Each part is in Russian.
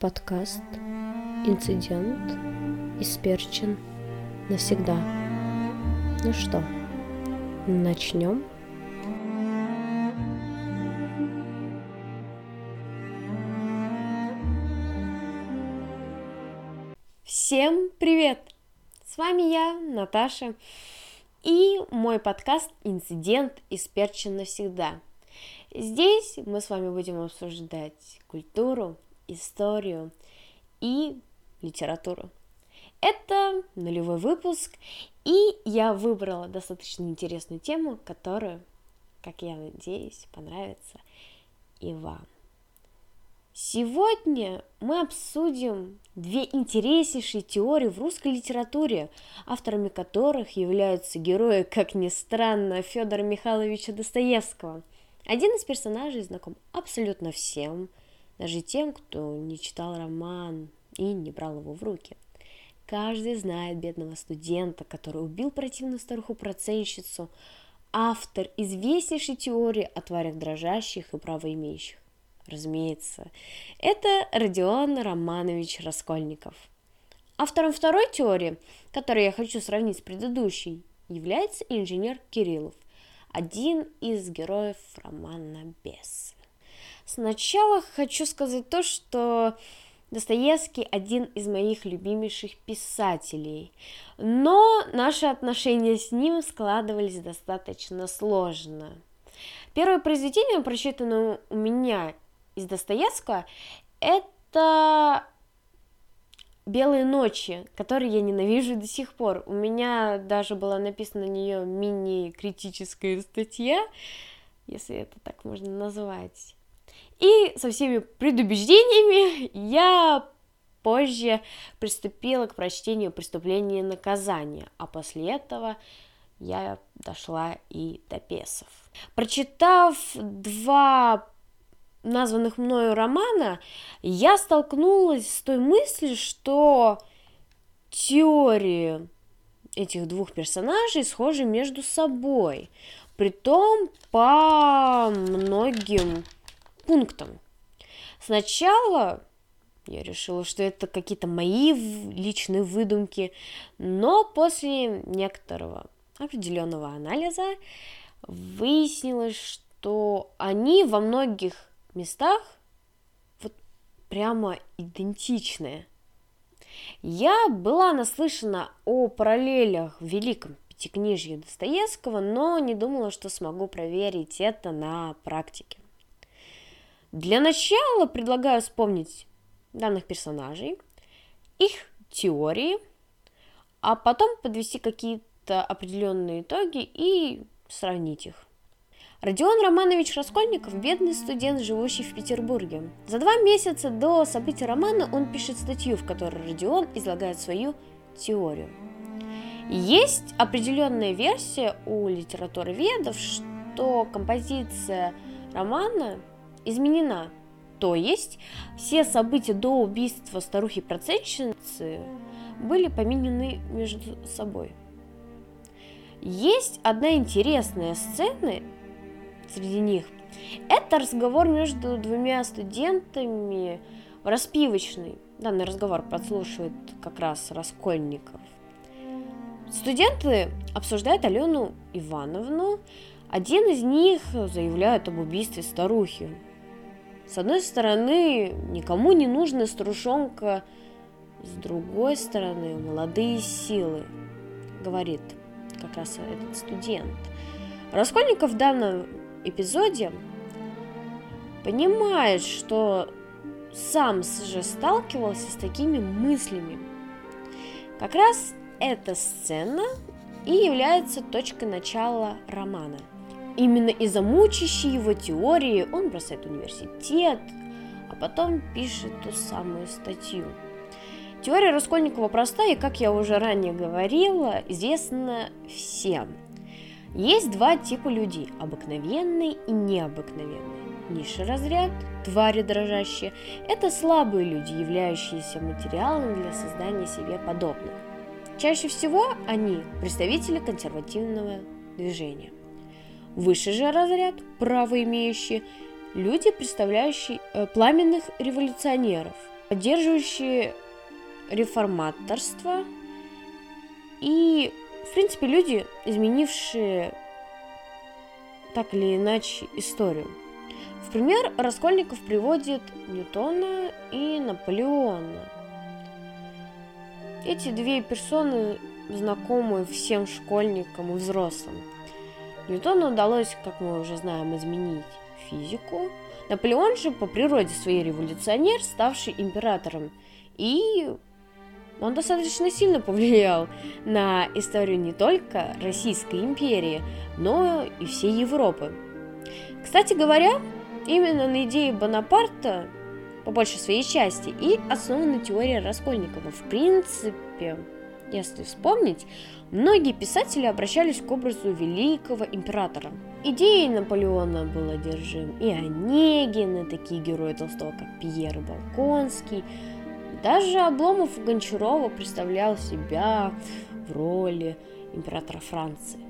Подкаст «Инцидент» исперчен навсегда. Ну что, начнем? Всем привет! С вами я, Наташа, и мой подкаст «Инцидент исперчен навсегда». Здесь мы с вами будем обсуждать культуру, историю и литературу. Это нулевой выпуск, и я выбрала достаточно интересную тему, которая, как я надеюсь, понравится и вам. Сегодня мы обсудим две интереснейшие теории в русской литературе, авторами которых являются герои, как ни странно, Федора Михайловича Достоевского. Один из персонажей знаком абсолютно всем, даже тем, кто не читал роман и не брал его в руки. Каждый знает бедного студента, который убил противную старуху-проценщицу, автор известнейшей теории о тварях дрожащих и правоимеющих. Разумеется, это Родион Романович Раскольников. Автором второй теории, которую я хочу сравнить с предыдущей, является инженер Кириллов, один из героев романа «Бес». Сначала хочу сказать то, что Достоевский один из моих любимейших писателей, но наши отношения с ним складывались достаточно сложно. Первое произведение, прочитанное у меня из Достоевского, это «Белые ночи», которые я ненавижу до сих пор. У меня даже была написана на нее мини-критическая статья, если это так можно назвать. И со всеми предубеждениями я позже приступила к прочтению «Преступления и наказания», а после этого я дошла и до Песов. Прочитав два названных мною романа, я столкнулась с той мыслью, что теории этих двух персонажей схожи между собой, притом по многим пунктам. Сначала я решила, что это какие-то мои личные выдумки, но после некоторого определенного анализа выяснилось, что они во многих местах вот прямо идентичные. Я была наслышана о параллелях в Великом Пятикнижье Достоевского, но не думала, что смогу проверить это на практике. Для начала предлагаю вспомнить данных персонажей, их теории, а потом подвести какие-то определенные итоги и сравнить их. Родион Романович Раскольников – бедный студент, живущий в Петербурге. За два месяца до событий романа он пишет статью, в которой Родион излагает свою теорию. Есть определенная версия у литературоведов, что композиция романа изменена. То есть все события до убийства старухи-процентщицы были поменены между собой. Есть одна интересная сцена среди них. Это разговор между двумя студентами в распивочной. Данный разговор подслушивает как раз Раскольников. Студенты обсуждают Алену Ивановну. Один из них заявляет об убийстве старухи. С одной стороны, никому не нужна стружонка, с другой стороны, молодые силы, говорит как раз этот студент. Раскольников в данном эпизоде понимает, что сам же сталкивался с такими мыслями. Как раз эта сцена и является точкой начала романа – Именно из-за мучащей его теории он бросает университет, а потом пишет ту самую статью. Теория Раскольникова проста и, как я уже ранее говорила, известна всем. Есть два типа людей – обыкновенные и необыкновенные. Низший разряд, твари дрожащие – это слабые люди, являющиеся материалом для создания себе подобных. Чаще всего они – представители консервативного движения. Высший же разряд, право имеющие, люди, представляющие э, пламенных революционеров. поддерживающие реформаторство и, в принципе, люди, изменившие так или иначе историю. В пример Раскольников приводит Ньютона и Наполеона. Эти две персоны знакомы всем школьникам и взрослым. Ньютону удалось, как мы уже знаем, изменить физику. Наполеон же по природе своей революционер, ставший императором. И он достаточно сильно повлиял на историю не только Российской империи, но и всей Европы. Кстати говоря, именно на идее Бонапарта, по большей своей части, и основана теория Раскольникова. В принципе, если вспомнить, многие писатели обращались к образу великого императора. Идеей Наполеона был одержим и Онегин, и такие герои Толстого, как Пьер и Балконский. Даже Обломов Гончарова представлял себя в роли императора Франции.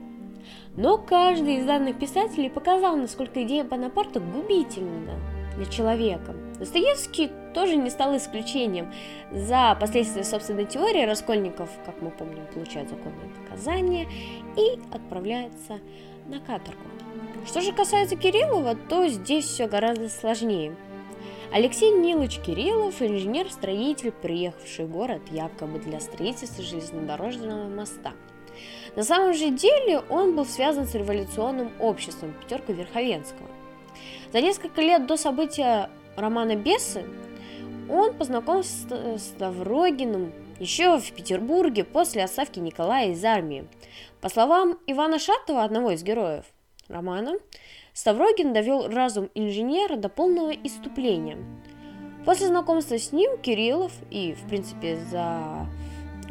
Но каждый из данных писателей показал, насколько идея Бонапарта губительна для человека. Достоевский тоже не стал исключением. За последствия собственной теории Раскольников, как мы помним, получает законное наказание и отправляется на каторгу. Что же касается Кириллова, то здесь все гораздо сложнее. Алексей Нилович Кириллов – инженер-строитель, приехавший в город якобы для строительства железнодорожного моста – на самом же деле он был связан с революционным обществом пятерка Верховенского. За несколько лет до события романа «Бесы» он познакомился с Ставрогиным еще в Петербурге после отставки Николая из армии. По словам Ивана Шатова, одного из героев романа, Ставрогин довел разум инженера до полного иступления. После знакомства с ним Кириллов и, в принципе, за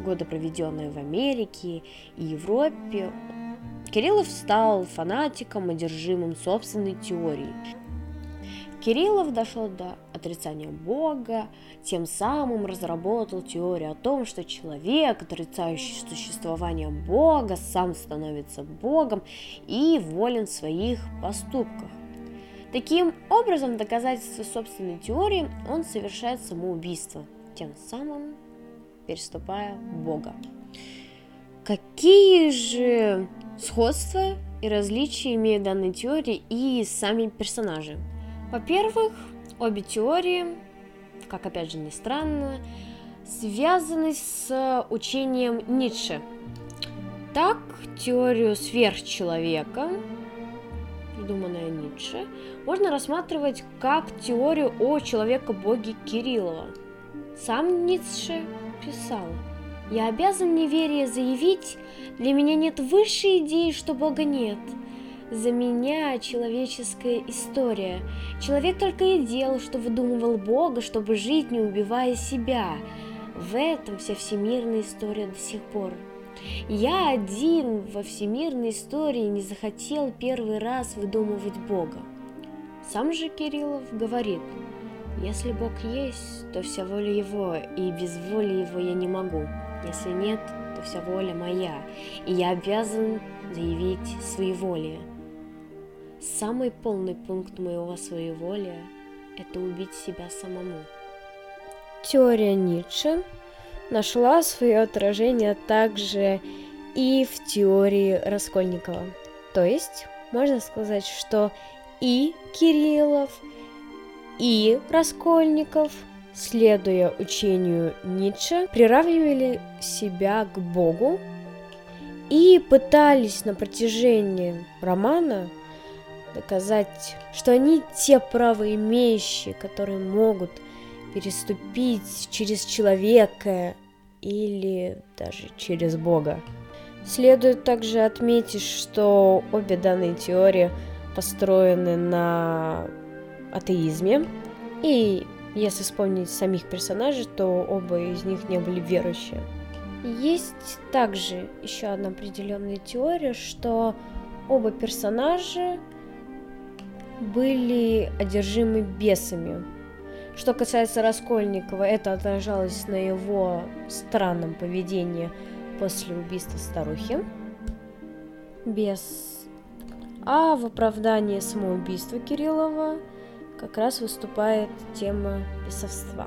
годы, проведенные в Америке и Европе, Кириллов стал фанатиком, одержимым собственной теорией. Кириллов дошел до отрицания Бога, тем самым разработал теорию о том, что человек, отрицающий существование Бога, сам становится Богом и волен в своих поступках. Таким образом, доказательство собственной теории он совершает самоубийство, тем самым переступая Бога. Какие же сходства и различия имеют данные теории и сами персонажи? Во-первых, обе теории, как опять же ни странно, связаны с учением Ницше. Так, теорию сверхчеловека, придуманная Ницше, можно рассматривать как теорию о человека-боге Кириллова. Сам Ницше писал, «Я обязан неверие заявить, для меня нет высшей идеи, что Бога нет. За меня человеческая история. Человек только и делал, что выдумывал Бога, чтобы жить, не убивая себя. В этом вся всемирная история до сих пор. Я один во всемирной истории не захотел первый раз выдумывать Бога. Сам же Кириллов говорит – если Бог есть, то вся воля Его, и без воли Его я не могу. Если нет, то вся воля моя, и я обязан заявить своеволие. Самый полный пункт моего своеволия – это убить себя самому. Теория Ницше нашла свое отражение также и в теории Раскольникова. То есть, можно сказать, что и Кириллов – и Раскольников, следуя учению Ницше, приравнивали себя к Богу и пытались на протяжении романа доказать, что они те правоимеющие, которые могут переступить через человека или даже через Бога. Следует также отметить, что обе данные теории построены на атеизме. И если вспомнить самих персонажей, то оба из них не были верующие. Есть также еще одна определенная теория, что оба персонажа были одержимы бесами. Что касается Раскольникова, это отражалось на его странном поведении после убийства старухи. Бес. А в оправдании самоубийства Кириллова как раз выступает тема бесовства.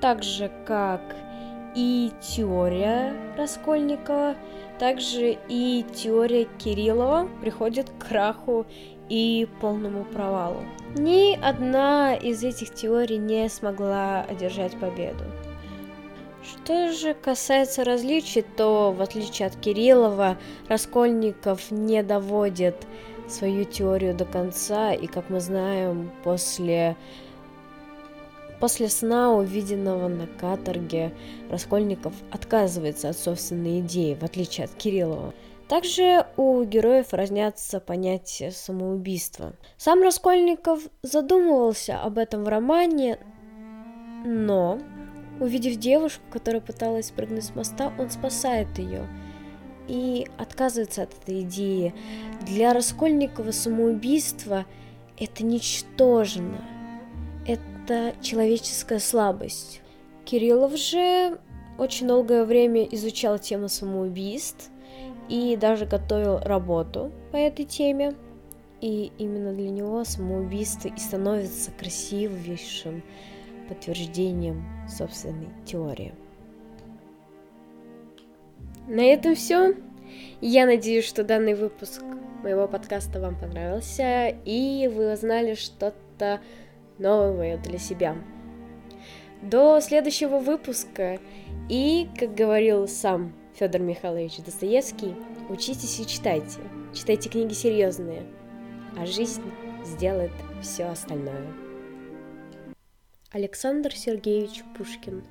так же как и теория Раскольникова, также и теория Кириллова приходит к краху и полному провалу. Ни одна из этих теорий не смогла одержать победу. Что же касается различий, то в отличие от Кириллова, Раскольников не доводит свою теорию до конца, и как мы знаем, после После сна, увиденного на каторге, Раскольников отказывается от собственной идеи, в отличие от Кириллова. Также у героев разнятся понятия самоубийства. Сам Раскольников задумывался об этом в романе, но, увидев девушку, которая пыталась прыгнуть с моста, он спасает ее и отказывается от этой идеи. Для Раскольникова самоубийство – это ничтожно, это человеческая слабость. Кириллов же очень долгое время изучал тему самоубийств – и даже готовил работу по этой теме. И именно для него самоубийство и становится красивейшим подтверждением собственной теории. На этом все. Я надеюсь, что данный выпуск моего подкаста вам понравился, и вы узнали что-то новое для себя. До следующего выпуска, и, как говорил сам Федор Михайлович Достоевский, учитесь и читайте. Читайте книги серьезные, а жизнь сделает все остальное. Александр Сергеевич Пушкин.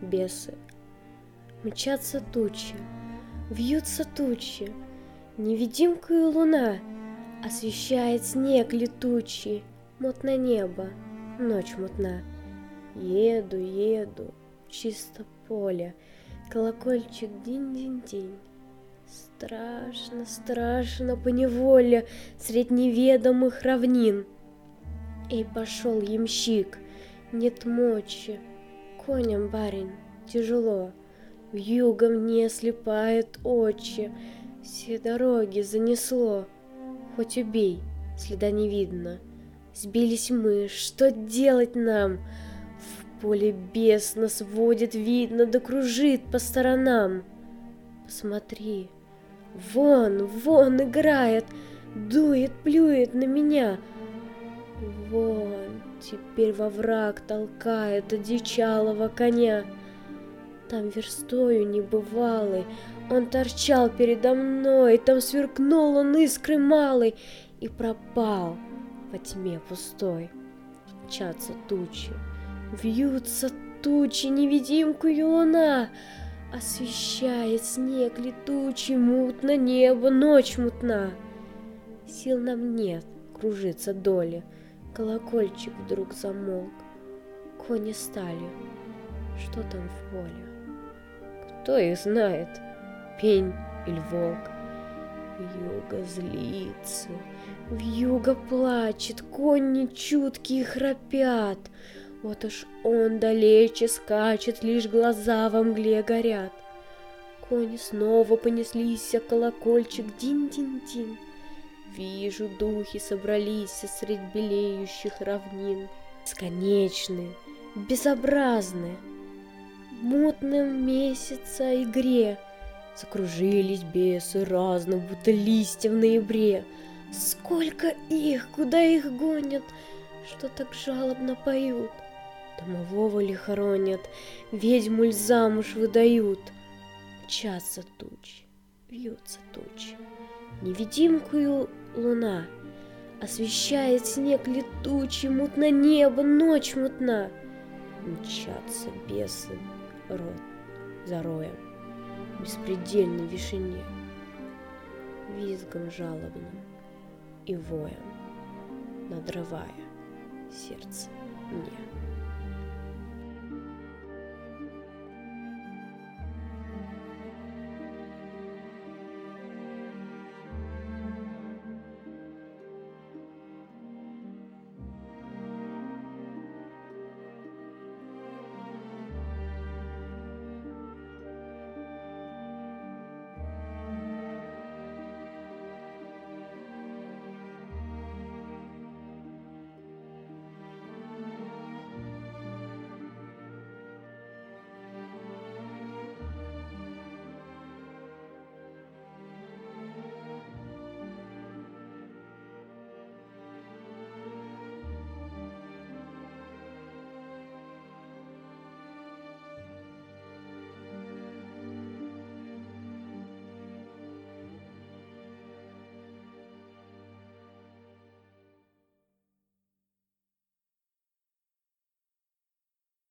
Бесы. Мчатся тучи, вьются тучи, Невидимкою луна Освещает снег летучий, Мутно небо, ночь мутна. Еду, еду, чисто поле — Колокольчик динь-динь-динь. Страшно, страшно по неволе Средь неведомых равнин. И пошел ямщик, нет мочи, Коням, барин, тяжело, В юго мне слепает очи, Все дороги занесло. Хоть убей, следа не видно. Сбились мы, что делать нам? — Поле бес нас водит, видно, да кружит по сторонам. Посмотри, вон, вон играет, дует, плюет на меня. Вон, теперь во враг толкает одичалого коня. Там верстою небывалый, он торчал передо мной, там сверкнул он искры малой и пропал во тьме пустой. Мчатся тучи, Вьются тучи, невидимкую луна, Освещает снег летучий, мутно небо, ночь мутна. Сил нам нет, кружится доля, Колокольчик вдруг замолк. Кони стали, что там в поле? Кто их знает, пень или волк? Вьюга злится, вьюга плачет, Кони чуткие храпят — вот уж он далече скачет, лишь глаза во мгле горят. Кони снова понеслись, а колокольчик дин-дин-дин. Вижу, духи собрались средь белеющих равнин. Бесконечные, безобразные, мутным месяца игре Закружились бесы разно, будто листья в ноябре. Сколько их, куда их гонят, что так жалобно поют? Домового ли хоронят, ведьму ль замуж выдают. Мчатся тучи, вьются тучи. Невидимкую луна Освещает снег летучий, Мутно небо, ночь мутна. Мчатся бесы рот за роем, Беспредельной вишине, Визгом жалобным и воем, Надрывая сердце мне.